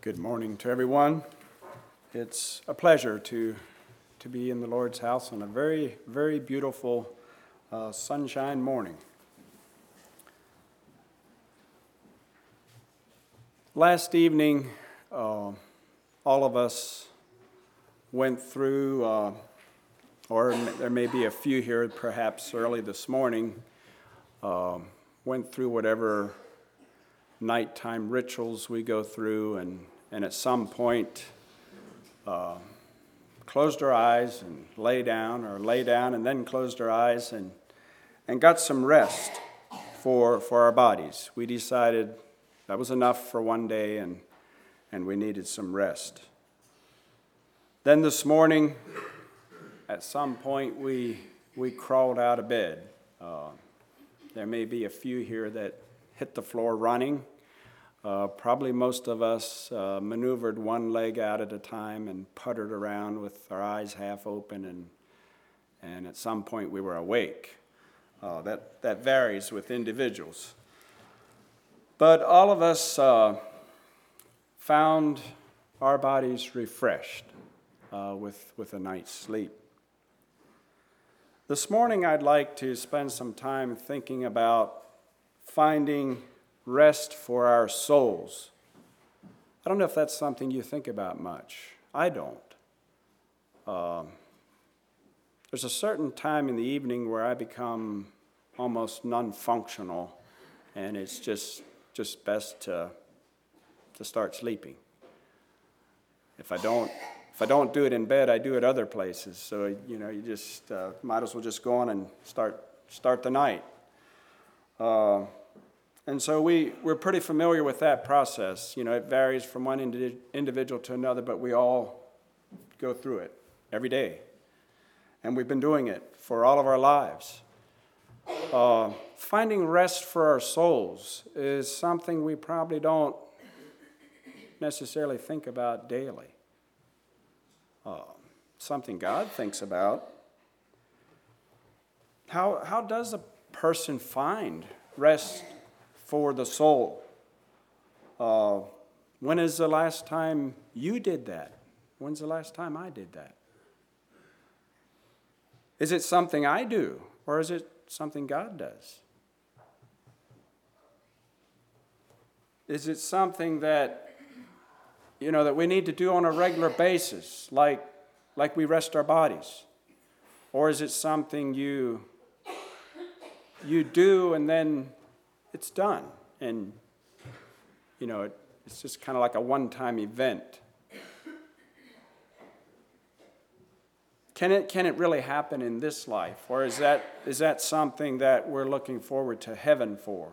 Good morning to everyone. It's a pleasure to, to be in the Lord's house on a very, very beautiful uh, sunshine morning. Last evening, uh, all of us went through, uh, or there may be a few here perhaps early this morning, uh, went through whatever nighttime rituals we go through, and, and at some point, uh, closed our eyes and lay down, or lay down and then closed our eyes and, and got some rest for, for our bodies. We decided that was enough for one day, and, and we needed some rest. Then this morning, at some point, we, we crawled out of bed. Uh, there may be a few here that hit the floor running. Uh, probably most of us uh, maneuvered one leg out at a time and puttered around with our eyes half open, and, and at some point we were awake. Uh, that, that varies with individuals. But all of us uh, found our bodies refreshed uh, with, with a night's sleep. This morning, I'd like to spend some time thinking about finding rest for our souls. I don't know if that's something you think about much. I don't. Um, there's a certain time in the evening where I become almost non functional, and it's just, just best to, to start sleeping. If I don't, if I don't do it in bed, I do it other places. So you know, you just uh, might as well just go on and start start the night. Uh, and so we, we're pretty familiar with that process. You know, it varies from one indi- individual to another, but we all go through it every day. And we've been doing it for all of our lives. Uh, finding rest for our souls is something we probably don't necessarily think about daily. Uh, something God thinks about. How, how does a person find rest for the soul. Uh, when is the last time you did that? When's the last time I did that? Is it something I do, or is it something God does? Is it something that you know that we need to do on a regular basis, like like we rest our bodies? Or is it something you you do and then it's done. And, you know, it, it's just kind of like a one time event. Can it, can it really happen in this life? Or is that, is that something that we're looking forward to heaven for?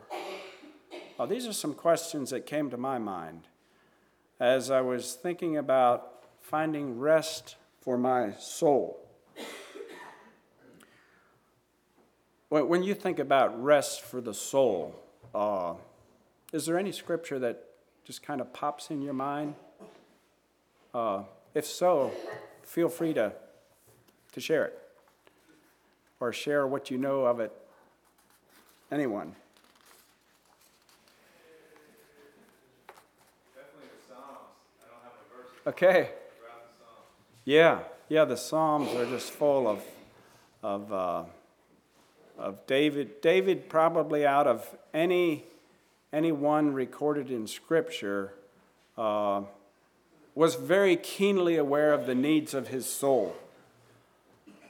Well, these are some questions that came to my mind as I was thinking about finding rest for my soul. When you think about rest for the soul, uh, is there any scripture that just kind of pops in your mind? Uh, if so, feel free to, to share it or share what you know of it. Anyone? Okay. Yeah, yeah, the Psalms are just full of, of uh, of David. David, probably out of any, any one recorded in Scripture, uh, was very keenly aware of the needs of his soul.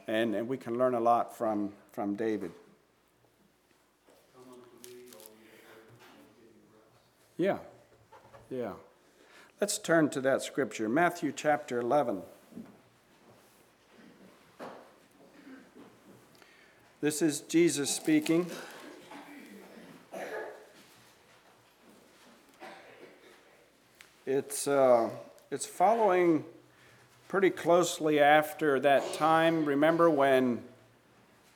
And, and we can learn a lot from, from David. Yeah, yeah. Let's turn to that scripture, Matthew chapter 11. This is Jesus speaking. It's, uh, it's following pretty closely after that time. Remember when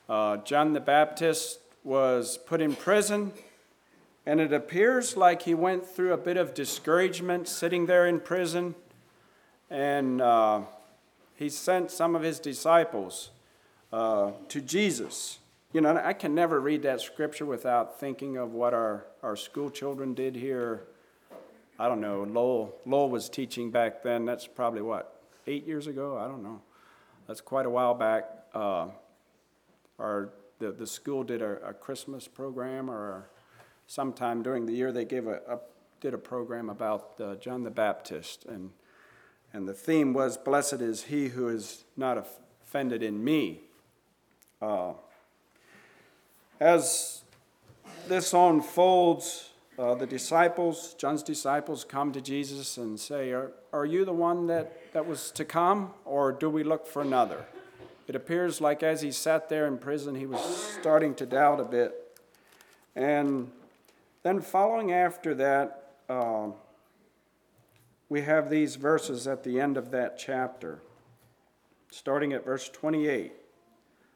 uh, John the Baptist was put in prison? And it appears like he went through a bit of discouragement sitting there in prison. And uh, he sent some of his disciples uh, to Jesus. You know, I can never read that scripture without thinking of what our, our school children did here I don't know, Lowell, Lowell was teaching back then. That's probably what, eight years ago? I don't know. That's quite a while back. Uh, our, the, the school did a, a Christmas program, or sometime during the year they gave a, a did a program about uh, John the Baptist, and and the theme was "Blessed is he who is not offended in me." Uh, as this unfolds, uh, the disciples, John's disciples, come to Jesus and say, are, are you the one that, that was to come, or do we look for another? It appears like as he sat there in prison, he was starting to doubt a bit. And then, following after that, uh, we have these verses at the end of that chapter, starting at verse 28.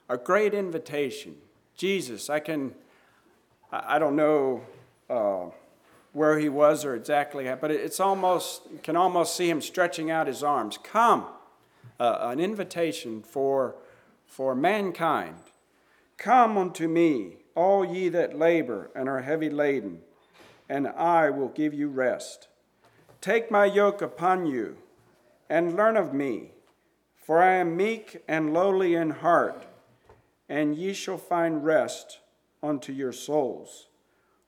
A great invitation. Jesus, I can, I don't know uh, where he was or exactly, but it's almost, you can almost see him stretching out his arms. Come, uh, an invitation for, for mankind. Come unto me, all ye that labor and are heavy laden, and I will give you rest. Take my yoke upon you, and learn of me, for I am meek and lowly in heart, and ye shall find rest unto your souls.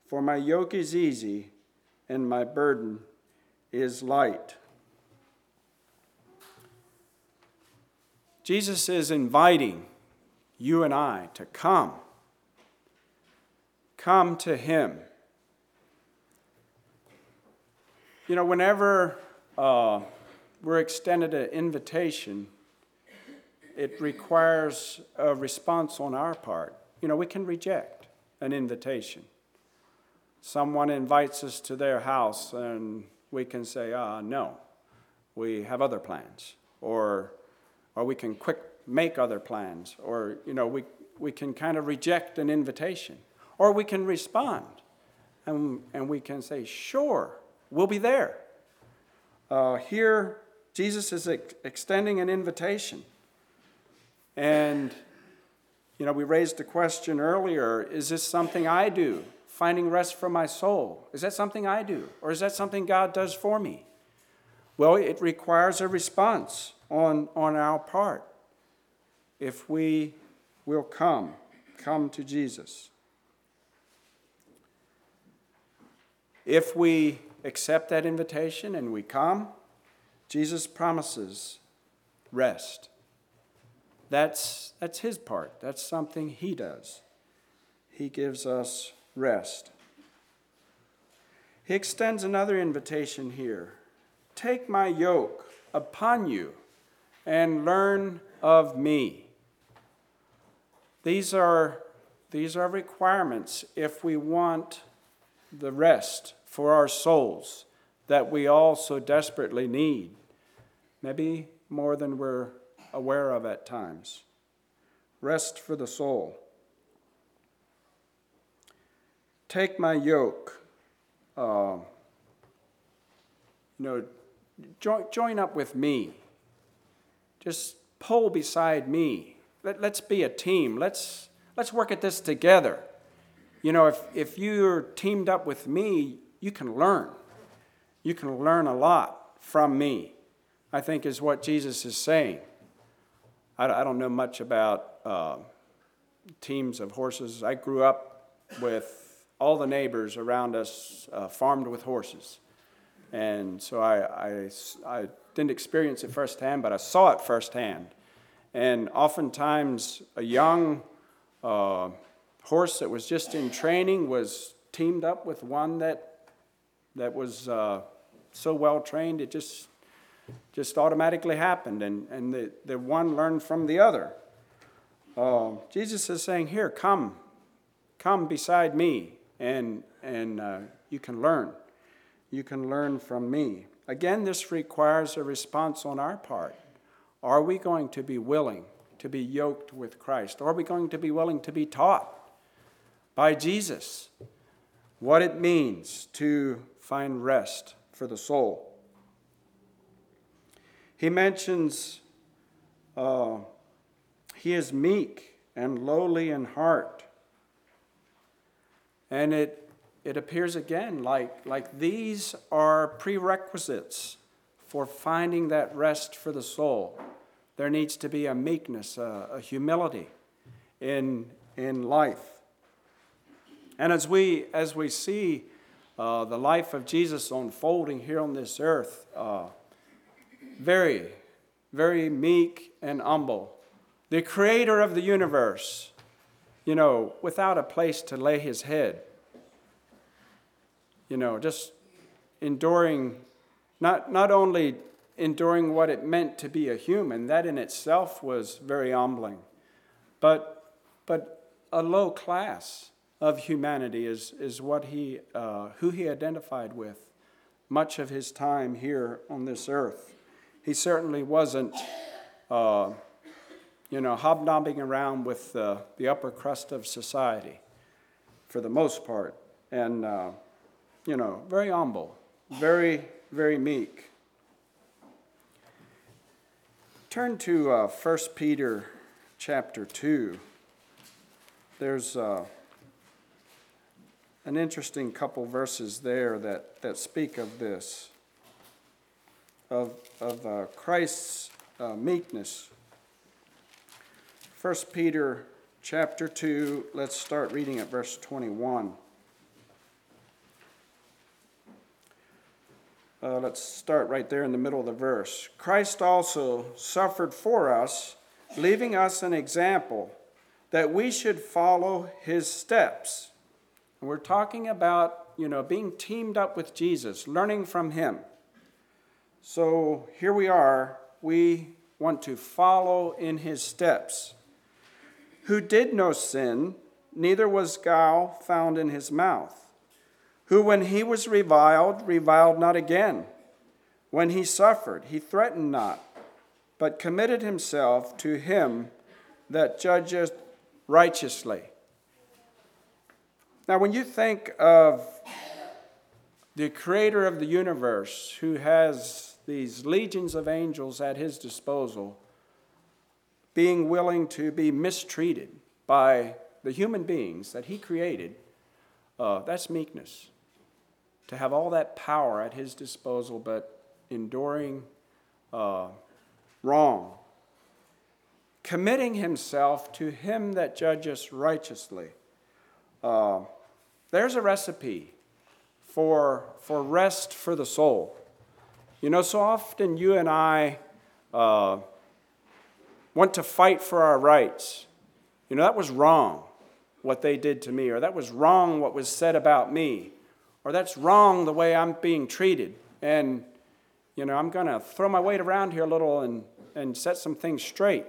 For my yoke is easy and my burden is light. Jesus is inviting you and I to come. Come to Him. You know, whenever uh, we're extended an invitation, it requires a response on our part. You know, we can reject an invitation someone invites us to their house and we can say, ah, no, we have other plans. Or, or we can quick make other plans. Or, you know, we, we can kind of reject an invitation. Or we can respond and, and we can say, sure, we'll be there. Uh, here, Jesus is ex- extending an invitation. And, you know, we raised a question earlier is this something I do? finding rest for my soul. Is that something I do? Or is that something God does for me? Well, it requires a response on, on our part. If we will come, come to Jesus. If we accept that invitation and we come, Jesus promises rest. That's, that's his part. That's something he does. He gives us rest. He extends another invitation here Take my yoke upon you and learn of me. These are, these are requirements if we want the rest for our souls that we all so desperately need, maybe more than we're aware of at times. Rest for the soul. Take my yoke. Uh, you know, join, join up with me. Just pull beside me. Let, let's be a team. Let's, let's work at this together. You know, if, if you're teamed up with me, you can learn. You can learn a lot from me, I think is what Jesus is saying. I, I don't know much about uh, teams of horses. I grew up with all the neighbors around us uh, farmed with horses. And so I, I, I didn't experience it firsthand, but I saw it firsthand. And oftentimes, a young uh, horse that was just in training was teamed up with one that, that was uh, so well trained, it just, just automatically happened. And, and the, the one learned from the other. Uh, Jesus is saying, Here, come, come beside me and, and uh, you can learn. You can learn from me. Again, this requires a response on our part. Are we going to be willing to be yoked with Christ? Are we going to be willing to be taught by Jesus what it means to find rest for the soul? He mentions uh, he is meek and lowly in heart. And it, it appears again like, like these are prerequisites for finding that rest for the soul. There needs to be a meekness, a, a humility in, in life. And as we, as we see uh, the life of Jesus unfolding here on this earth, uh, very, very meek and humble, the creator of the universe, you know, without a place to lay his head, you know, just enduring, not, not only enduring what it meant to be a human, that in itself was very humbling, but, but a low class of humanity is, is what he, uh, who he identified with much of his time here on this earth. He certainly wasn't, uh, you know, hobnobbing around with uh, the upper crust of society for the most part. And, uh, you know, very humble, very, very meek. Turn to uh, 1 Peter chapter 2. There's uh, an interesting couple verses there that, that speak of this, of, of uh, Christ's uh, meekness. 1 Peter chapter 2, let's start reading at verse 21. Uh, let's start right there in the middle of the verse. Christ also suffered for us, leaving us an example that we should follow his steps. And we're talking about, you know, being teamed up with Jesus, learning from him. So here we are. We want to follow in his steps. Who did no sin, neither was guile found in his mouth. Who, when he was reviled, reviled not again. When he suffered, he threatened not, but committed himself to him that judgeth righteously. Now, when you think of the creator of the universe who has these legions of angels at his disposal, being willing to be mistreated by the human beings that he created, uh, that's meekness. To have all that power at his disposal, but enduring uh, wrong. Committing himself to him that judges righteously. Uh, there's a recipe for, for rest for the soul. You know, so often you and I uh, want to fight for our rights. You know, that was wrong, what they did to me, or that was wrong, what was said about me, or that's wrong, the way I'm being treated. And, you know, I'm going to throw my weight around here a little and, and set some things straight.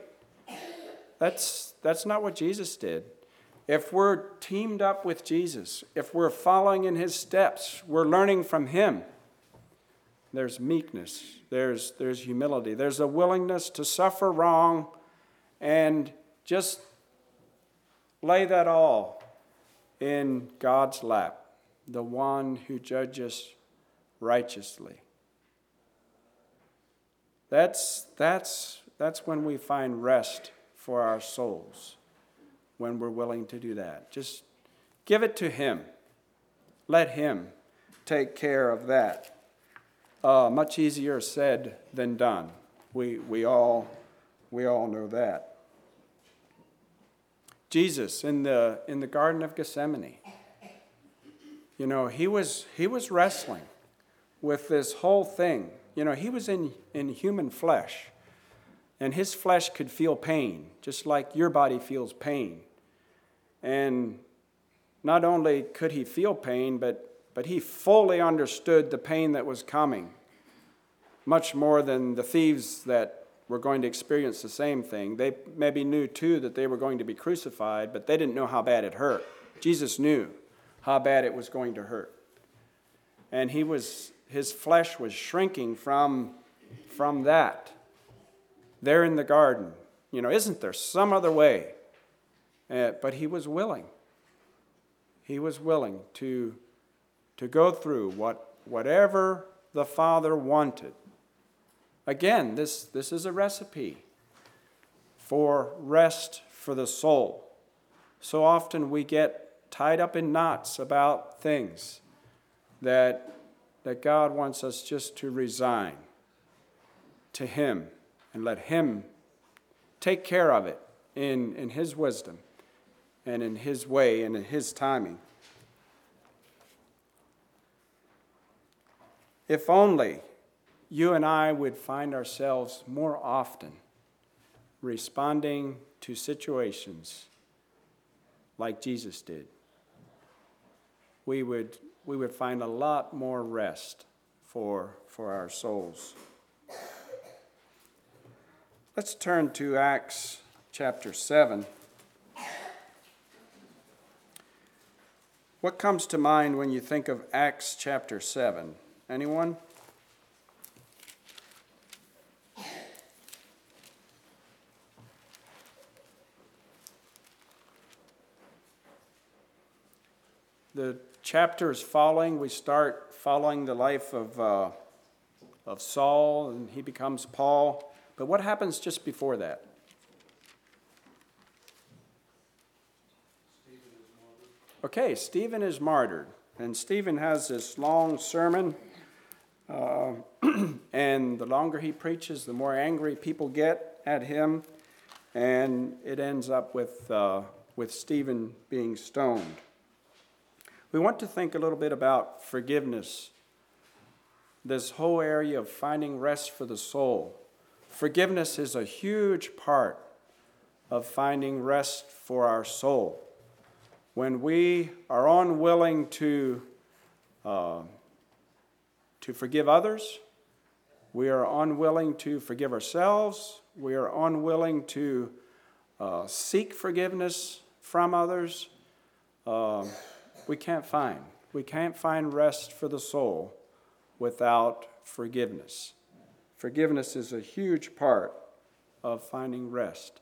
That's, that's not what Jesus did. If we're teamed up with Jesus, if we're following in his steps, we're learning from him. There's meekness, there's, there's humility, there's a willingness to suffer wrong and just lay that all in God's lap, the one who judges righteously. That's, that's, that's when we find rest for our souls when we're willing to do that. Just give it to Him. Let Him take care of that. Uh, much easier said than done. We, we, all, we all know that. Jesus in the, in the Garden of Gethsemane, you know, he was, he was wrestling with this whole thing. You know, he was in, in human flesh, and his flesh could feel pain, just like your body feels pain. And not only could he feel pain, but, but he fully understood the pain that was coming, much more than the thieves that were going to experience the same thing. They maybe knew too that they were going to be crucified, but they didn't know how bad it hurt. Jesus knew how bad it was going to hurt. And he was, his flesh was shrinking from, from that. There in the garden. You know, isn't there some other way? Uh, but he was willing. He was willing to, to go through what, whatever the Father wanted. Again, this, this is a recipe for rest for the soul. So often we get tied up in knots about things that, that God wants us just to resign to Him and let Him take care of it in, in His wisdom and in His way and in His timing. If only you and I would find ourselves more often responding to situations like Jesus did, we would, we would find a lot more rest for, for our souls. Let's turn to Acts chapter 7. What comes to mind when you think of Acts chapter 7? Anyone? the chapter is following. We start following the life of, uh, of Saul, and he becomes Paul. But what happens just before that? Okay, Stephen is martyred. And Stephen has this long sermon. Uh, and the longer he preaches, the more angry people get at him. And it ends up with, uh, with Stephen being stoned. We want to think a little bit about forgiveness, this whole area of finding rest for the soul. Forgiveness is a huge part of finding rest for our soul. When we are unwilling to, uh, to forgive others, we are unwilling to forgive ourselves, we are unwilling to uh, seek forgiveness from others. Uh, we can't find. We can't find rest for the soul without forgiveness. Forgiveness is a huge part of finding rest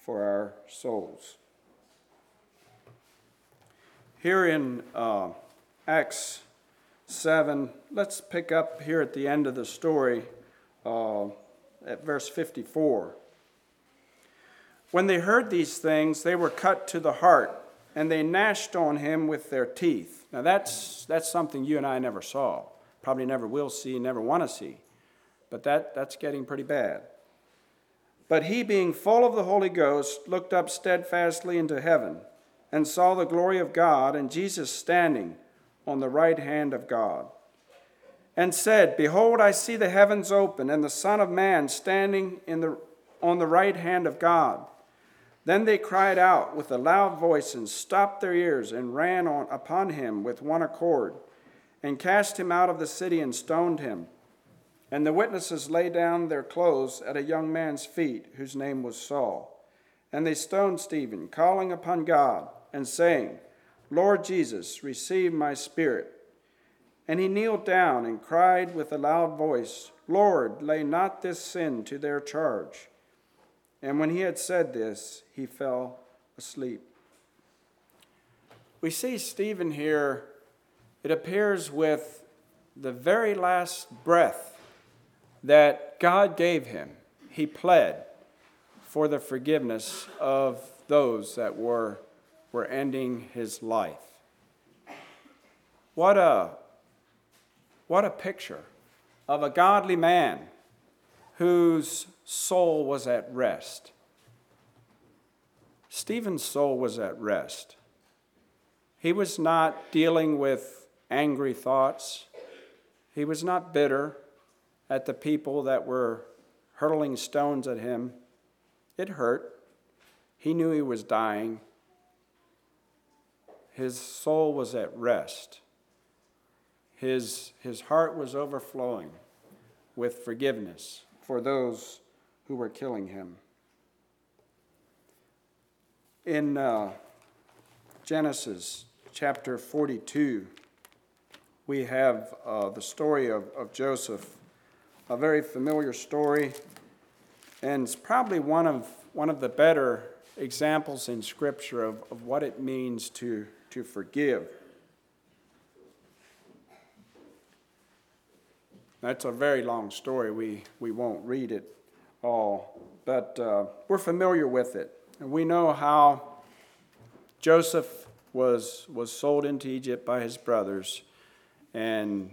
for our souls. Here in uh, Acts 7, let's pick up here at the end of the story uh, at verse 54. When they heard these things, they were cut to the heart and they gnashed on him with their teeth. Now, that's, that's something you and I never saw, probably never will see, never want to see. But that, that's getting pretty bad. But he, being full of the Holy Ghost, looked up steadfastly into heaven and saw the glory of God and Jesus standing on the right hand of God. And said, Behold, I see the heavens open and the Son of Man standing in the, on the right hand of God. Then they cried out with a loud voice and stopped their ears and ran on upon him with one accord and cast him out of the city and stoned him. And the witnesses lay down their clothes at a young man's feet, whose name was Saul. And they stoned Stephen, calling upon God and saying, Lord Jesus, receive my spirit. And he kneeled down and cried with a loud voice, Lord, lay not this sin to their charge. And when he had said this, he fell asleep. We see Stephen here, it appears with the very last breath that God gave him. He pled for the forgiveness of those that were, were ending his life. What a, what a picture of a godly man whose soul was at rest. Stephen's soul was at rest. He was not dealing with angry thoughts. He was not bitter at the people that were hurling stones at him. It hurt. He knew he was dying. His soul was at rest. His, his heart was overflowing with forgiveness for those who were killing him. In uh, Genesis chapter 42, we have uh, the story of, of Joseph, a very familiar story, and it's probably one of, one of the better examples in Scripture of, of what it means to, to forgive. That's a very long story. We, we won't read it all, but uh, we're familiar with it. And we know how Joseph was, was sold into Egypt by his brothers, and,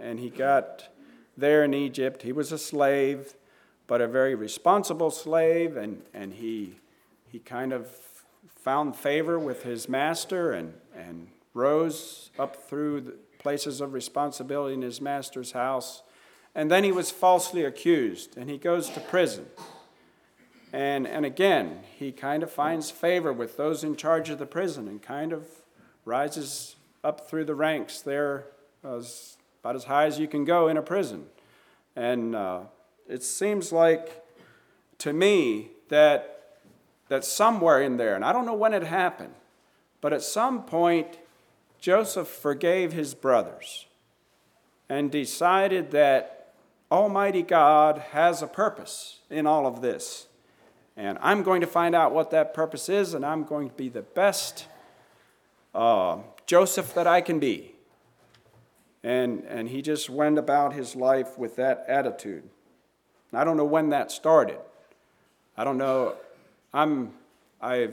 and he got there in Egypt. He was a slave, but a very responsible slave, and, and he, he kind of found favor with his master and, and rose up through the places of responsibility in his master's house. And then he was falsely accused, and he goes to prison. And, and again, he kind of finds favor with those in charge of the prison and kind of rises up through the ranks there as, about as high as you can go in a prison. And uh, it seems like to me that, that somewhere in there, and I don't know when it happened, but at some point, Joseph forgave his brothers and decided that Almighty God has a purpose in all of this. And I'm going to find out what that purpose is, and I'm going to be the best uh, Joseph that I can be. And, and he just went about his life with that attitude. I don't know when that started. I don't know. I'm, I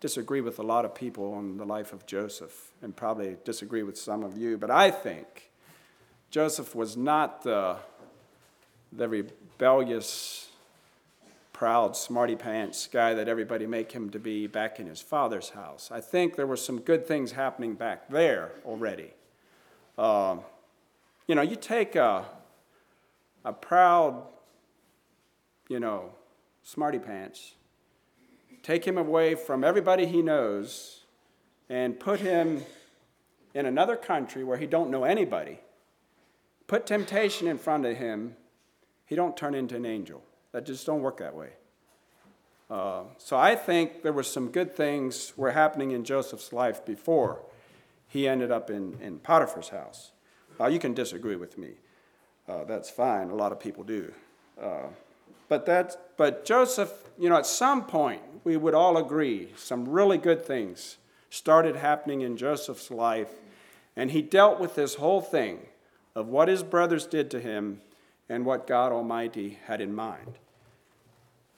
disagree with a lot of people on the life of Joseph, and probably disagree with some of you, but I think Joseph was not the, the rebellious proud, smarty pants guy that everybody make him to be back in his father's house. I think there were some good things happening back there already. Uh, you know, you take a, a proud, you know, smarty pants, take him away from everybody he knows, and put him in another country where he don't know anybody. Put temptation in front of him, he don't turn into an angel. That just don't work that way. Uh, so I think there were some good things were happening in Joseph's life before he ended up in, in Potiphar's house. You can disagree with me. Uh, that's fine. A lot of people do. Uh, but that, but Joseph, you know, at some point we would all agree some really good things started happening in Joseph's life, and he dealt with this whole thing of what his brothers did to him and what God Almighty had in mind.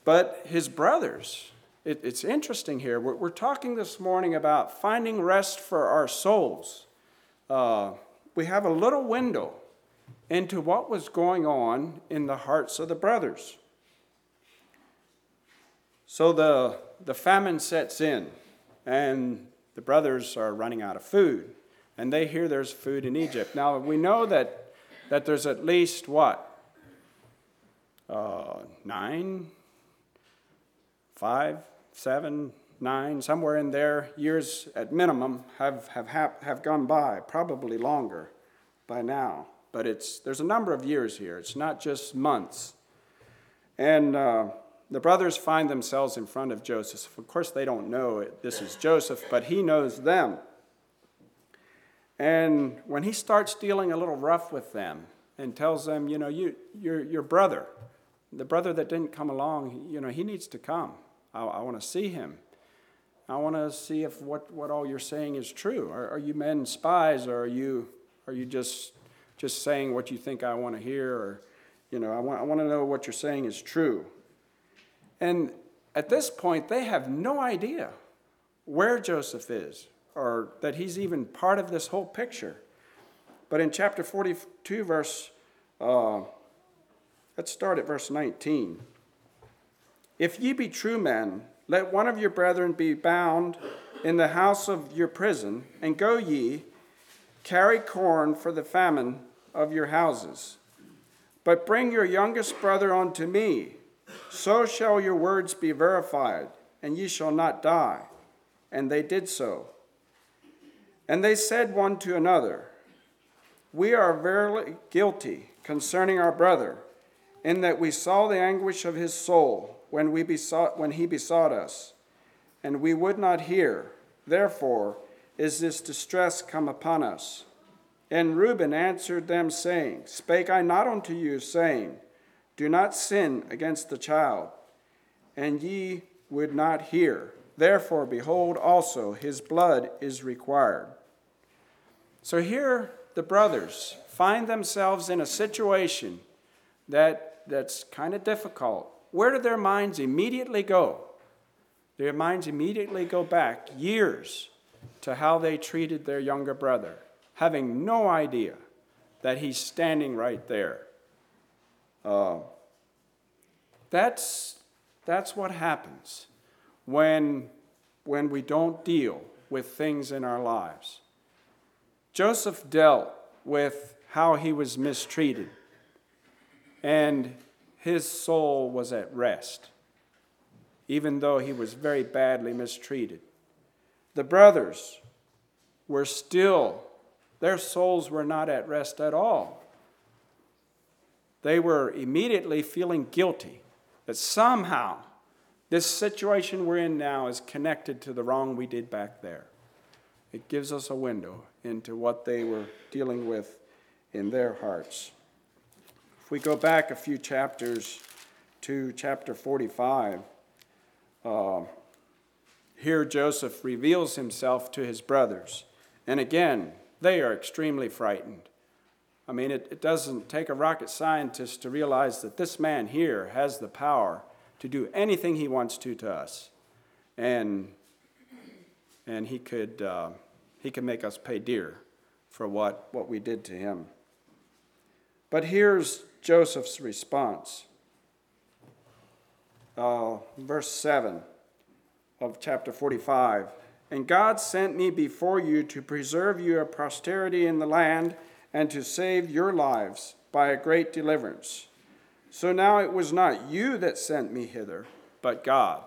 But his brothers, it, it's interesting here. We're, we're, talking this morning about finding rest for our souls. Uh, we have a little window into what was going on in the hearts of the brothers. So the, the famine sets in, and the brothers are running out of food, and they hear there's food in Egypt. Now, we know that, that there's at least what? Uh, nine five, seven, nine, somewhere in there, years at minimum have, have, have gone by, probably longer by now. But it's, there's a number of years here, it's not just months. And uh, the brothers find themselves in front of Joseph. Of course, they don't know this is Joseph, but he knows them. And when he starts dealing a little rough with them and tells them, you know, you, your, your brother, the brother that didn't come along, you know, he needs to come. I, I want to see him. I want to see if what, what all you're saying is true. Are, are you men spies, or are you, are you just, just saying what you think I want to hear? Or, you know, I want, I want to know what you're saying is true. And at this point, they have no idea where Joseph is or that he's even part of this whole picture. But in chapter 42, verse, uh, let's start at verse 19. If ye be true men, let one of your brethren be bound in the house of your prison, and go ye, carry corn for the famine of your houses. But bring your youngest brother unto me, so shall your words be verified, and ye shall not die. And they did so. And they said one to another, We are verily guilty concerning our brother, in that we saw the anguish of his soul when, we besought, when he besought us, and we would not hear. Therefore is this distress come upon us. And Reuben answered them, saying, Spake I not unto you, saying, Do not sin against the child, and ye would not hear. Therefore, behold, also his blood is required. So here the brothers find themselves in a situation that, that's kind of difficult where do their minds immediately go? Their minds immediately go back years to how they treated their younger brother, having no idea that he's standing right there. Uh, that's, that's what happens when, when we don't deal with things in our lives. Joseph dealt with how he was mistreated, and his soul was at rest, even though he was very badly mistreated. The brothers were still, their souls were not at rest at all. They were immediately feeling guilty that somehow this situation we're in now is connected to the wrong we did back there. It gives us a window into what they were dealing with in their hearts. If we go back a few chapters to chapter 45, uh, here Joseph reveals himself to his brothers. And again, they are extremely frightened. I mean, it, it doesn't take a rocket scientist to realize that this man here has the power to do anything he wants to to us. And, and he, could, uh, he could make us pay dear for what, what we did to him. But here's Joseph's response. Uh, verse 7 of chapter 45. And God sent me before you to preserve your posterity in the land and to save your lives by a great deliverance. So now it was not you that sent me hither, but God.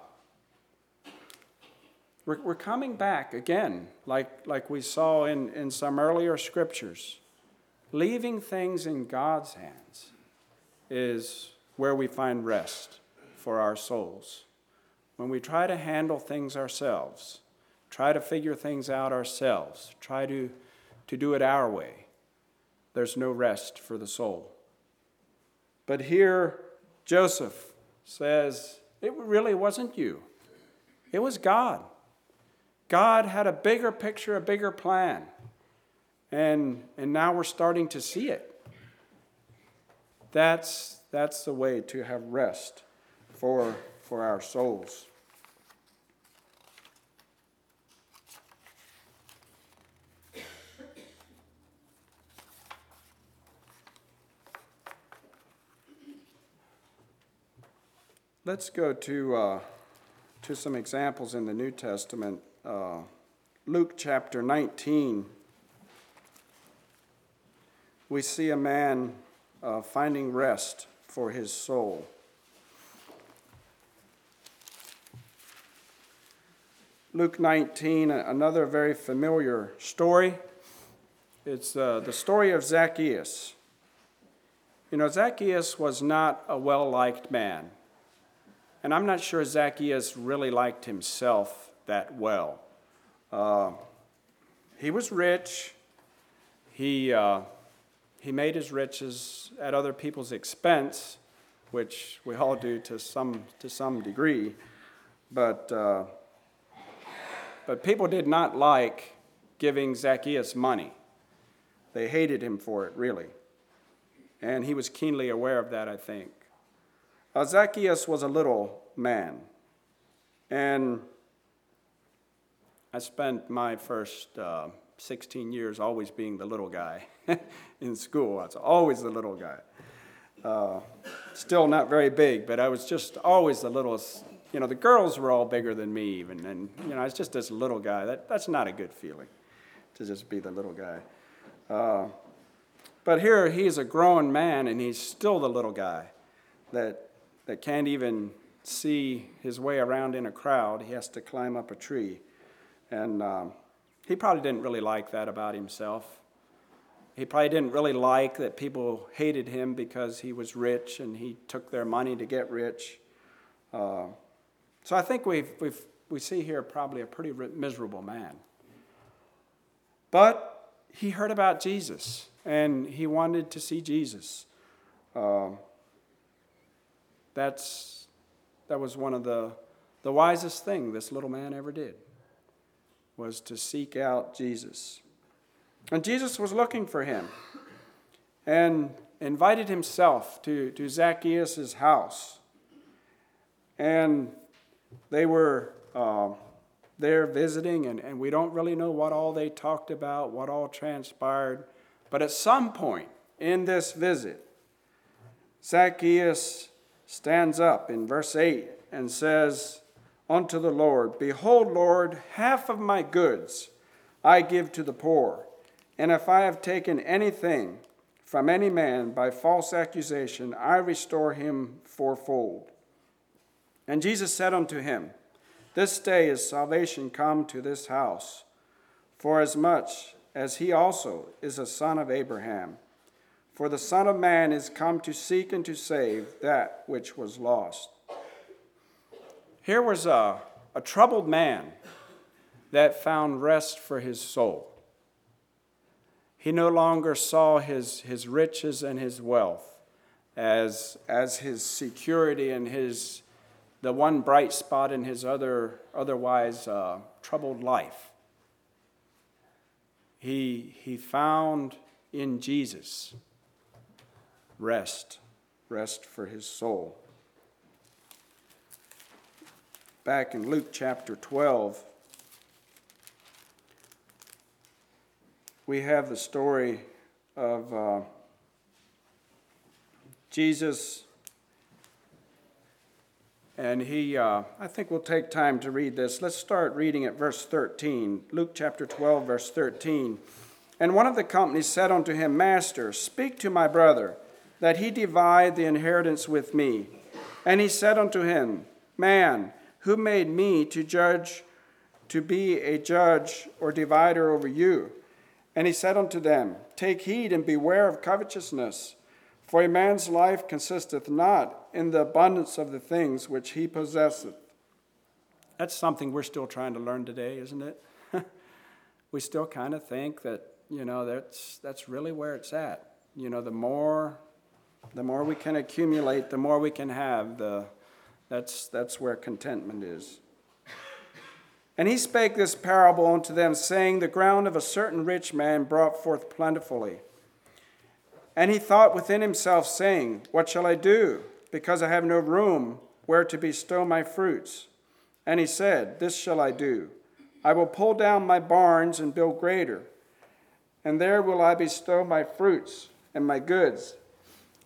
We're, we're coming back again, like, like we saw in, in some earlier scriptures. Leaving things in God's hands is where we find rest for our souls. When we try to handle things ourselves, try to figure things out ourselves, try to, to do it our way, there's no rest for the soul. But here, Joseph says, It really wasn't you, it was God. God had a bigger picture, a bigger plan. And, and now we're starting to see it. That's, that's the way to have rest for, for our souls. Let's go to, uh, to some examples in the New Testament. Uh, Luke chapter 19. We see a man uh, finding rest for his soul. Luke 19, another very familiar story. It's uh, the story of Zacchaeus. You know, Zacchaeus was not a well liked man. And I'm not sure Zacchaeus really liked himself that well. Uh, he was rich. He, uh, he made his riches at other people's expense, which we all do to some, to some degree. But, uh, but people did not like giving Zacchaeus money. They hated him for it, really. And he was keenly aware of that, I think. Zacchaeus was a little man. And I spent my first uh, 16 years always being the little guy in school. I was always the little guy. Uh, still not very big, but I was just always the littlest. You know, the girls were all bigger than me, even, and you know, I was just this little guy. That, that's not a good feeling, to just be the little guy. Uh, but here he's a grown man, and he's still the little guy that that can't even see his way around in a crowd. He has to climb up a tree. And um, he probably didn't really like that about himself. He probably didn't really like that people hated him because he was rich and he took their money to get rich. Uh, so I think we've, we've, we see here probably a pretty miserable man. But he heard about Jesus and he wanted to see Jesus. Uh, that's, that was one of the, the wisest thing this little man ever did, was to seek out Jesus. And Jesus was looking for him and invited himself to, to Zacchaeus' house. And they were, uh, there visiting, and, and we don't really know what all they talked about, what all transpired. But at some point in this visit, Zacchaeus stands up in verse 8 and says unto the Lord, Behold, Lord, half of my goods I give to the poor. And if I have taken anything from any man by false accusation, I restore him fourfold. And Jesus said unto him, This day is salvation come to this house, for as much as he also is a son of Abraham. For the Son of Man is come to seek and to save that which was lost. Here was a, a troubled man that found rest for his soul. He no longer saw his, his riches and his wealth as, as his security and his, the one bright spot in his other, otherwise uh, troubled life. He, he found in Jesus rest, rest for his soul. Back in Luke chapter 12, we have the story of uh, Jesus, and he, uh, I think we'll take time to read this. Let's start reading at verse 13. Luke chapter 12, verse 13. And one of the company said unto him, Master, speak to my brother, that he divide the inheritance with me. And he said unto him, Man, who made me to judge, to be a judge or divider over you? And he said unto them, Take heed and beware of covetousness, for a man's life consisteth not in the abundance of the things which he possesseth. That's something we're still trying to learn today, isn't it? we still kind of think that, you know, that's, that's really where it's at. You know, the more, the more we can accumulate, the more we can have, the, that's, that's where contentment is. And he spake this parable unto them, saying, The ground of a certain rich man brought forth plentifully. And he thought within himself, saying, What shall I do? Because I have no room where to bestow my fruits. And he said, This shall I do. I will pull down my barns and build greater, and there will I bestow my fruits and my goods.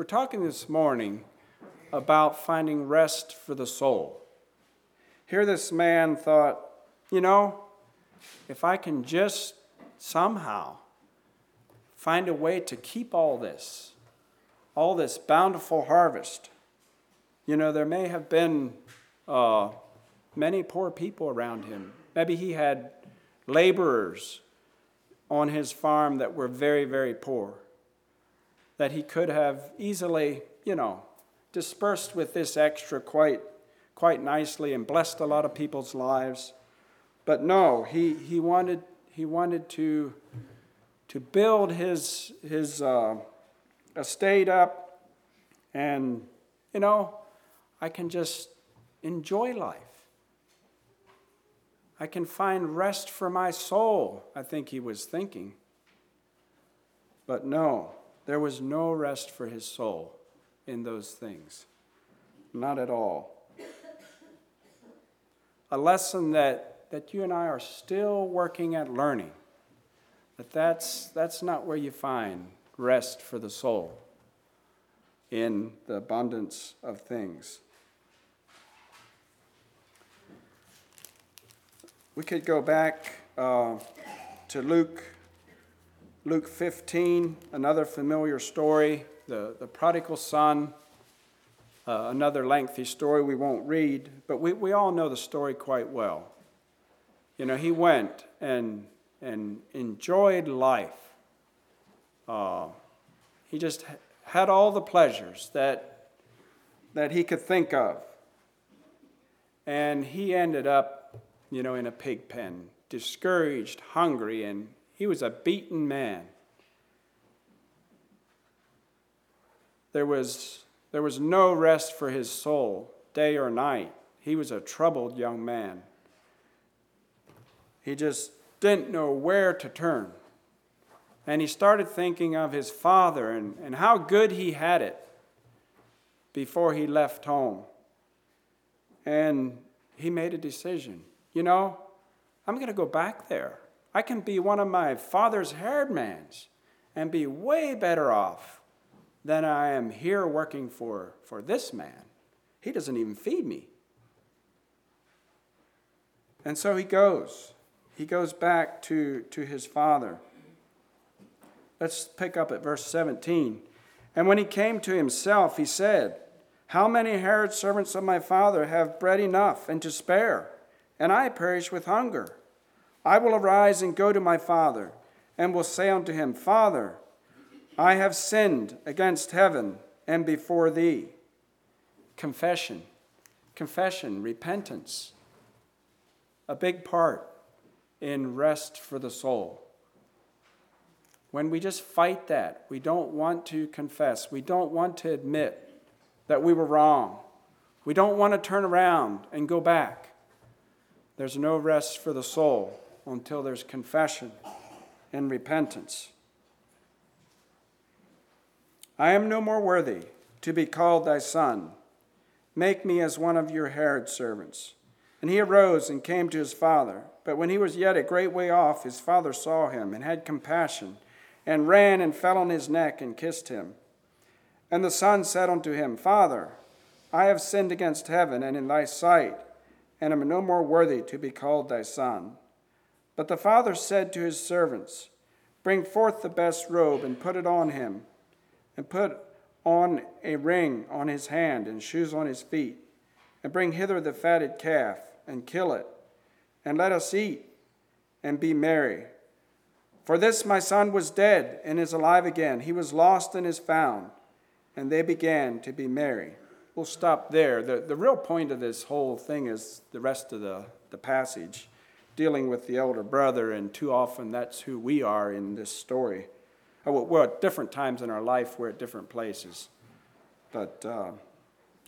We're talking this morning about finding rest for the soul. Here, this man thought, you know, if I can just somehow find a way to keep all this, all this bountiful harvest, you know, there may have been uh, many poor people around him. Maybe he had laborers on his farm that were very, very poor, that he could have easily, you know, dispersed with this extra quite, quite nicely and blessed a lot of people's lives. But no, he, he wanted, he wanted to, to build his, his uh, estate up, and, you know, I can just enjoy life. I can find rest for my soul, I think he was thinking. But no, there was no rest for his soul in those things. Not at all. A lesson that, that you and I are still working at learning. That that's, that's not where you find rest for the soul in the abundance of things. We could go back uh, to Luke, Luke 15, another familiar story the, the prodigal son, uh, another lengthy story we won't read, but we, we all know the story quite well. You know, he went and, and enjoyed life. Uh, he just had all the pleasures that, that he could think of. And he ended up you know, in a pig pen, discouraged, hungry, and he was a beaten man. There was, there was no rest for his soul, day or night. He was a troubled young man. He just didn't know where to turn. And he started thinking of his father and, and how good he had it before he left home. And he made a decision. You know, I'm going to go back there. I can be one of my father's herdmans and be way better off than I am here working for, for this man. He doesn't even feed me. And so he goes. He goes back to, to his father. Let's pick up at verse 17. And when he came to himself, he said, How many hired servants of my father have bread enough and to spare, and I perish with hunger? I will arise and go to my father, and will say unto him, Father, I have sinned against heaven and before thee. Confession, confession, repentance, a big part in rest for the soul. When we just fight that, we don't want to confess, we don't want to admit that we were wrong, we don't want to turn around and go back. There's no rest for the soul until there's confession and repentance. I am no more worthy to be called thy son. Make me as one of your hired servants. And he arose and came to his father. But when he was yet a great way off, his father saw him and had compassion, and ran and fell on his neck and kissed him. And the son said unto him, Father, I have sinned against heaven and in thy sight, and am no more worthy to be called thy son. But the father said to his servants, Bring forth the best robe and put it on him, and put on a ring on his hand and shoes on his feet, and bring hither the fatted calf, and kill it, and let us eat and be merry. For this my son was dead and is alive again. He was lost and is found. And they began to be merry. We'll stop there. The, the real point of this whole thing is the rest of the, the passage dealing with the elder brother, and too often that's who we are in this story. Uh, we're at different times in our life, we're at different places. But, uh,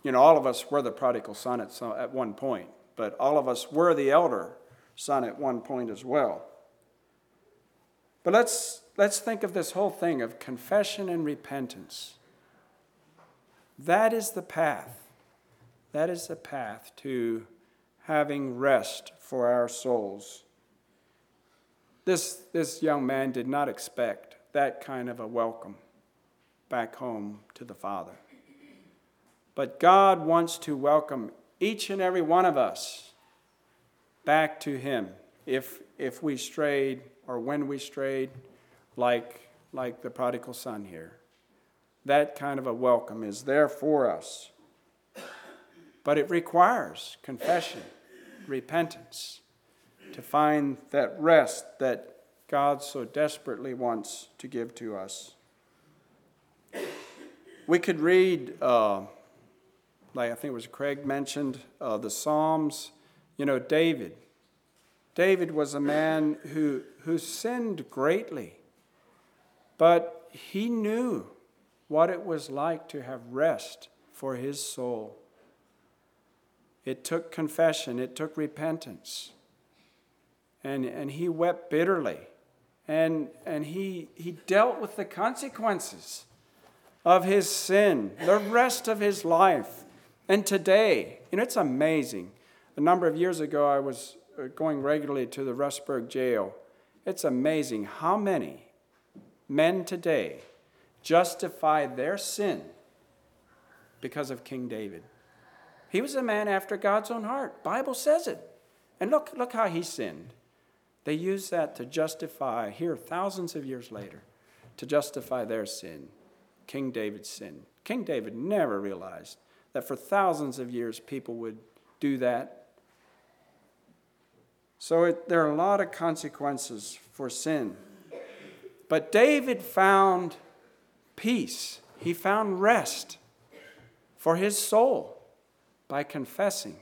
you know, all of us were the prodigal son at, some, at one point, but all of us were the elder son at one point as well. But let's, let's think of this whole thing of confession and repentance. That is the path. That is the path to having rest for our souls. This, this young man did not expect that kind of a welcome back home to the Father. But God wants to welcome each and every one of us back to Him if, if we strayed or when we strayed, like, like the prodigal son here. That kind of a welcome is there for us. But it requires confession, repentance, to find that rest that God so desperately wants to give to us. We could read, uh, like I think it was Craig mentioned, uh, the Psalms. You know, David. David was a man who, who sinned greatly, but he knew what it was like to have rest for his soul. It took confession, it took repentance. And, and he wept bitterly. And, and he, he dealt with the consequences of his sin the rest of his life. And today, you know, it's amazing. A number of years ago, I was uh, going regularly to the Rustburg jail. It's amazing how many men today justify their sin because of King David. He was a man after God's own heart. Bible says it. And look, look how he sinned. They use that to justify, here, thousands of years later, to justify their sin, King David's sin. King David never realized that for thousands of years people would do that. So it, there are a lot of consequences for sin. But David found peace, he found rest for his soul by confessing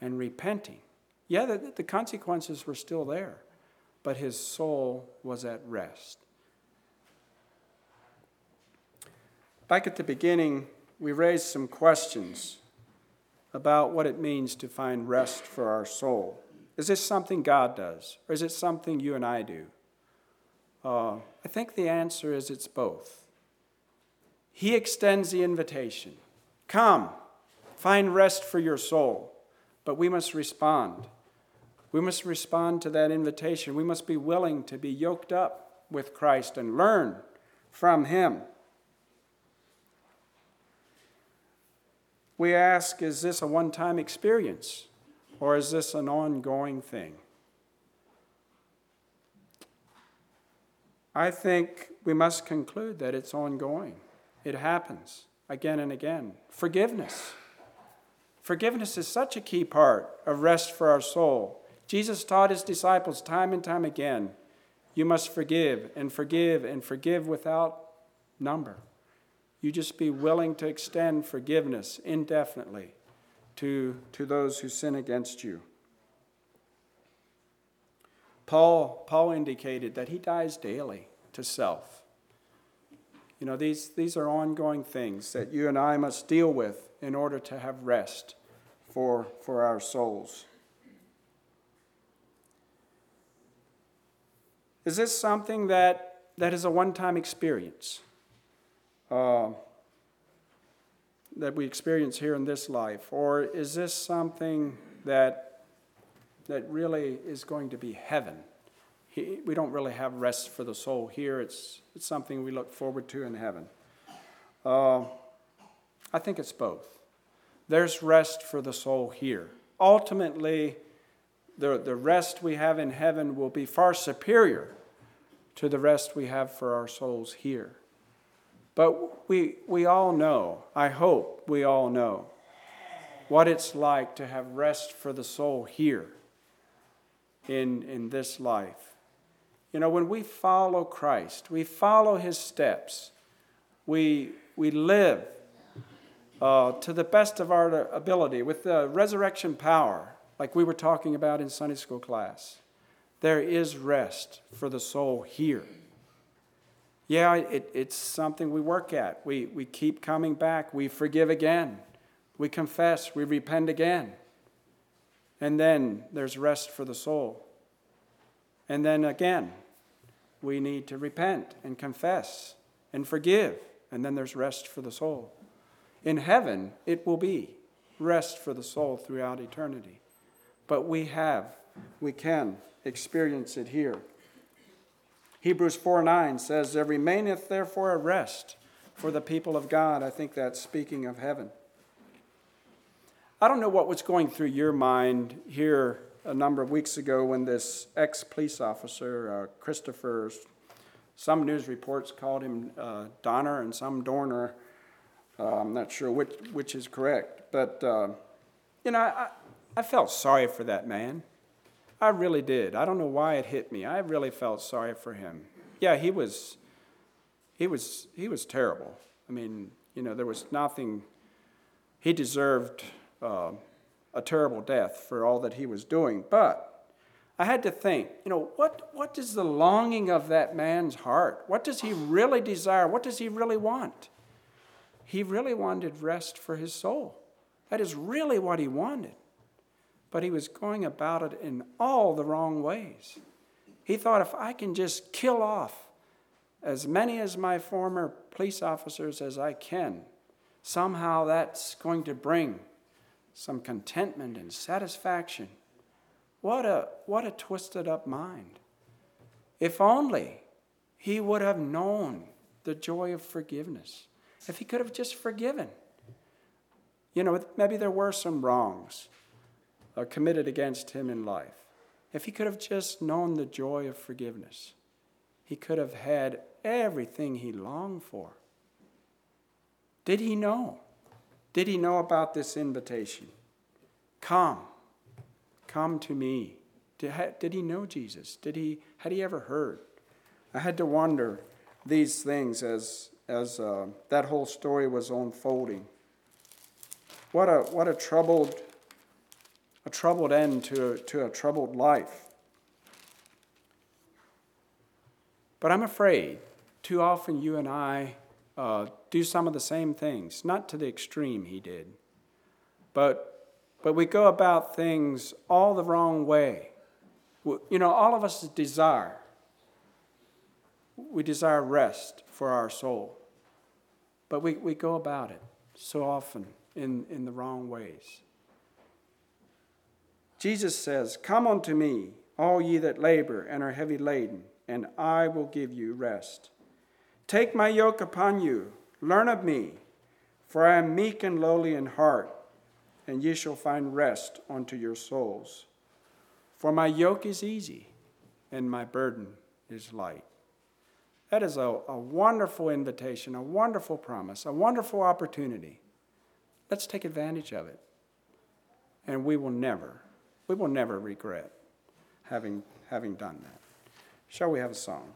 and repenting Yeah, the, the consequences were still there, but his soul was at rest. Back at the beginning, we raised some questions about what it means to find rest for our soul. Is this something God does, or is it something you and I do? Uh, I think the answer is it's both. He extends the invitation Come, find rest for your soul, but we must respond. We must respond to that invitation. We must be willing to be yoked up with Christ and learn from Him. We ask, is this a one time experience or is this an ongoing thing? I think we must conclude that it's ongoing. It happens again and again. Forgiveness. Forgiveness is such a key part of rest for our soul. Jesus taught his disciples time and time again you must forgive and forgive and forgive without number. You just be willing to extend forgiveness indefinitely to, to those who sin against you. Paul, Paul indicated that he dies daily to self. You know, these, these are ongoing things that you and I must deal with in order to have rest for, for our souls. Is this something that, that is a one time experience? uh, that we experience here in this life? Or is this something that, that really is going to be heaven? He, we don't really have rest for the soul here. It's, it's something we look forward to in heaven. Uh, I think it's both. There's rest for the soul here. Ultimately, the, the rest we have in heaven will be far superior to the rest we have for our souls here. But we, we all know, I hope we all know, what it's like to have rest for the soul here in, in this life. You know, when we follow Christ, we follow his steps, we, we live uh, to the best of our ability with the resurrection power, like we were talking about in Sunday school class. There is rest for the soul here yeah, it, it's something we work at. We, we keep coming back. We forgive again. We confess. We repent again. And then there's rest for the soul. And then again, we need to repent and confess and forgive. And then there's rest for the soul. In heaven, it will be rest for the soul throughout eternity. But we have, we can experience it here. Hebrews 4 9 says, There remaineth therefore a rest for the people of God. I think that's speaking of heaven. I don't know what was going through your mind here a number of weeks ago when this ex police officer, uh, Christopher, some news reports called him uh, Donner and some Dorner. Uh, I'm not sure which, which is correct. But, uh, you know, I, I felt sorry for that man. I really did. I don't know why it hit me. I really felt sorry for him. Yeah, he was he was he was terrible. I mean, you know, there was nothing he deserved uh, a terrible death for all that he was doing. But I had to think, you know, what, what is the longing of that man's heart? What does he really desire? What does he really want? He really wanted rest for his soul. That is really what he wanted but he was going about it in all the wrong ways. He thought if I can just kill off as many as my former police officers as I can, somehow that's going to bring some contentment and satisfaction. What a, what a twisted up mind. If only he would have known the joy of forgiveness. If he could have just forgiven. You know, maybe there were some wrongs committed against him in life. If he could have just known the joy of forgiveness, he could have had everything he longed for. Did he know? Did he know about this invitation? Come, come to me. Did, did he know Jesus? Did he, had he ever heard? I had to wonder these things as, as uh, that whole story was unfolding. What a, what a troubled a troubled end to a, to a troubled life. But I'm afraid too often you and I uh, do some of the same things, not to the extreme he did, but, but we go about things all the wrong way. You know, all of us desire. We desire rest for our soul, but we, we go about it so often in, in the wrong ways. Jesus says, Come unto me, all ye that labor and are heavy laden, and I will give you rest. Take my yoke upon you, learn of me, for I am meek and lowly in heart, and ye shall find rest unto your souls. For my yoke is easy, and my burden is light. That is a, a wonderful invitation, a wonderful promise, a wonderful opportunity. Let's take advantage of it. And we will never, we will never regret having, having done that. Shall we have a song?